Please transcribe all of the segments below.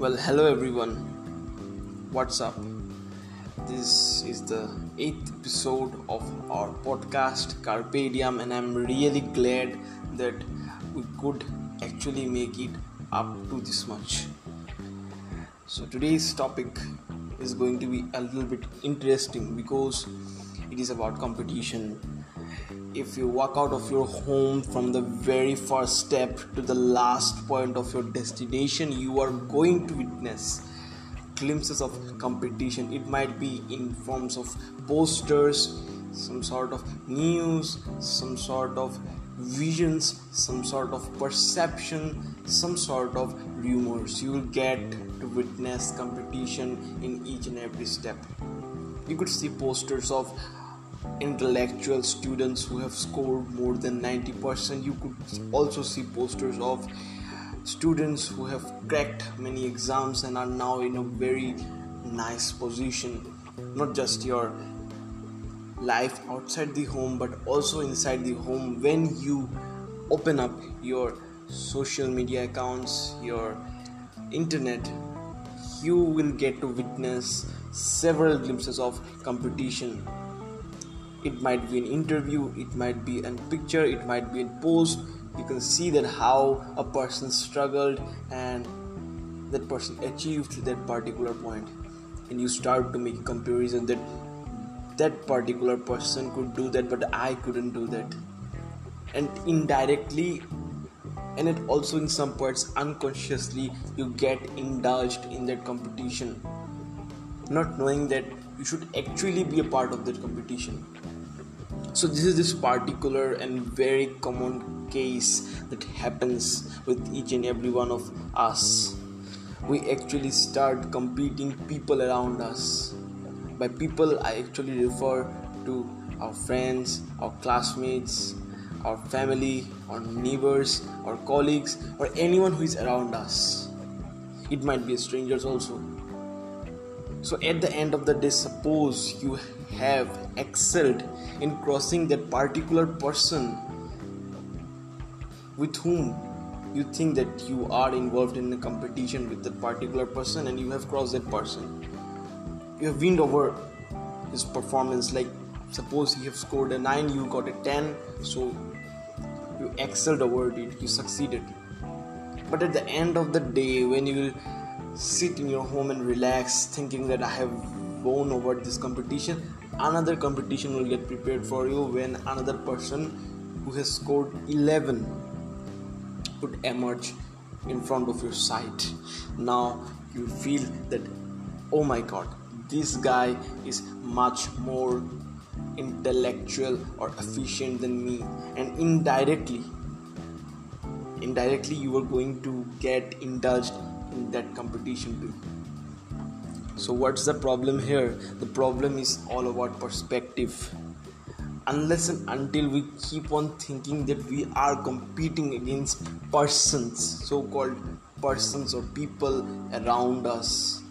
Well, hello everyone. What's up? This is the eighth episode of our podcast Carpe Diem, and I'm really glad that we could actually make it up to this much. So, today's topic is going to be a little bit interesting because it is about competition if you walk out of your home from the very first step to the last point of your destination, you are going to witness glimpses of competition. It might be in forms of posters, some sort of news, some sort of visions, some sort of perception, some sort of rumors. You will get to witness competition in each and every step. You could see posters of intellectual students who have scored more than 90% you could also see posters of students who have cracked many exams and are now in a very nice position. Not just your life outside the home but also inside the home. When you open up your social media accounts your internet you will get to witness several glimpses of competition it might be an interview it might be a picture it might be a post. You can see that how a person struggled and that person achieved that particular point. and you start to make a comparison that that particular person could do that but i couldn't do that. And indirectly and it also in some parts unconsciously you get indulged in that competition. Not knowing that you should actually be a part of that competition so this is this particular and very common case that happens with each and every one of us. We actually start competing people around us. By people i actually refer to our friends our classmates our family our neighbors our colleagues or anyone who is around us. It might be strangers also so at the end of the day suppose you have excelled in crossing that particular person with whom you think that you are involved in a competition with that particular person and you have crossed that person. You have winned over his performance. Like suppose you have scored a 9 you got a 10 so you excelled over it you succeeded. But at the end of the day when you sit in your home and relax thinking that i have won over this competition. Another competition will get prepared for you when another person who has scored 11 would emerge in front of your sight. Now you feel that oh my god this guy is much more intellectual or efficient than me. And indirectly indirectly you are going to get indulged in that competition too. So what's the problem here? The problem is all about perspective. Unless and until we keep on thinking that we are competing against persons so called persons or people around us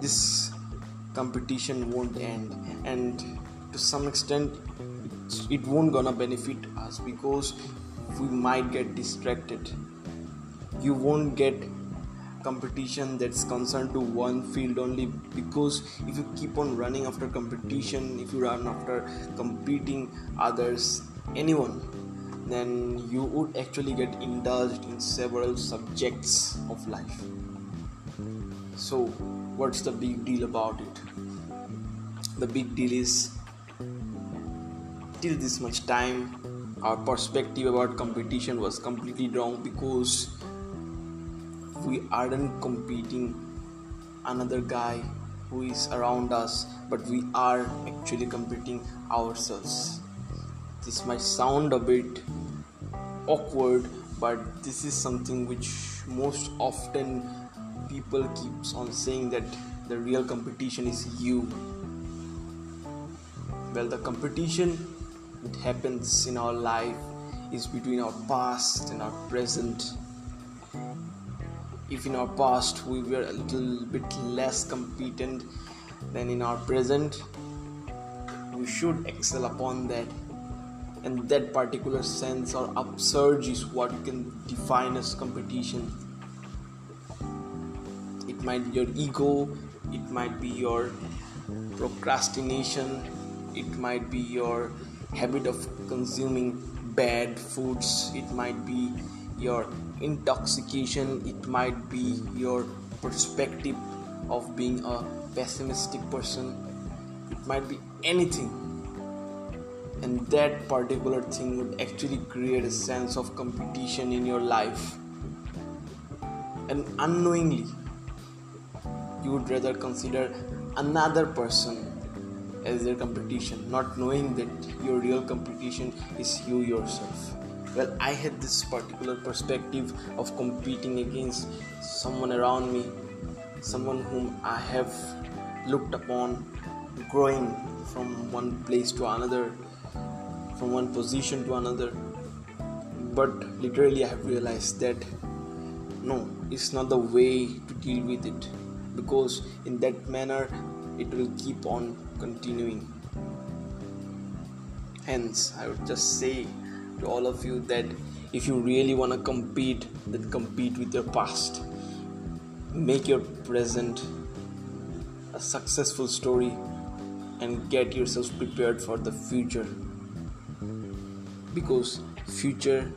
this competition won't end. And to some extent it won't gonna benefit us because we might get distracted. You won't get competition that's concerned to one field only because if you keep on running after competition if you run after competing others anyone then you would actually get indulged in several subjects of life. So what's the big deal about it? The big deal is till this much time our perspective about competition was completely wrong because we aren't competing another guy who is around us but we are actually competing ourselves. This might sound a bit awkward but this is something which most often people keeps on saying that the real competition is you. Well the competition that happens in our life is between our past and our present if in our past we were a little bit less competent than in our present we should excel upon that. And that particular sense or upsurge is what can define as competition. It might be your ego it might be your procrastination it might be your habit of consuming bad foods it might be your intoxication it might be your perspective of being a pessimistic person. It might be anything. And that particular thing would actually create a sense of competition in your life. And unknowingly you would rather consider another person as their competition not knowing that your real competition is you yourself well i had this particular perspective of competing against someone around me someone whom i have looked upon growing from one place to another from one position to another. But literally i have realized that no it's not the way to deal with it because in that manner it will keep on continuing. Hence i would just say to all of you that if you really want to compete then compete with your past. Make your present a successful story and get yourselves prepared for the future. Because future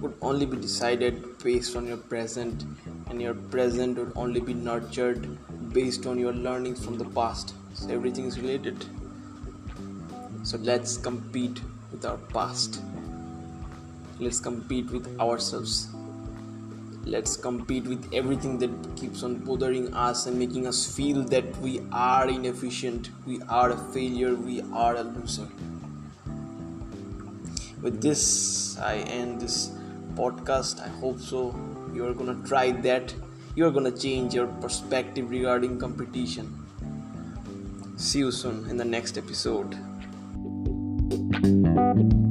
would only be decided based on your present and your present would only be nurtured based on your learnings from the past. So everything is related. So let's compete with our past. Let's compete with ourselves. Let's compete with everything that keeps on bothering us and making us feel that we are inefficient we are a failure we are a loser. With this i end this podcast. I hope so. You are gonna try that. You are gonna change your perspective regarding competition. See you soon in the next episode thank you.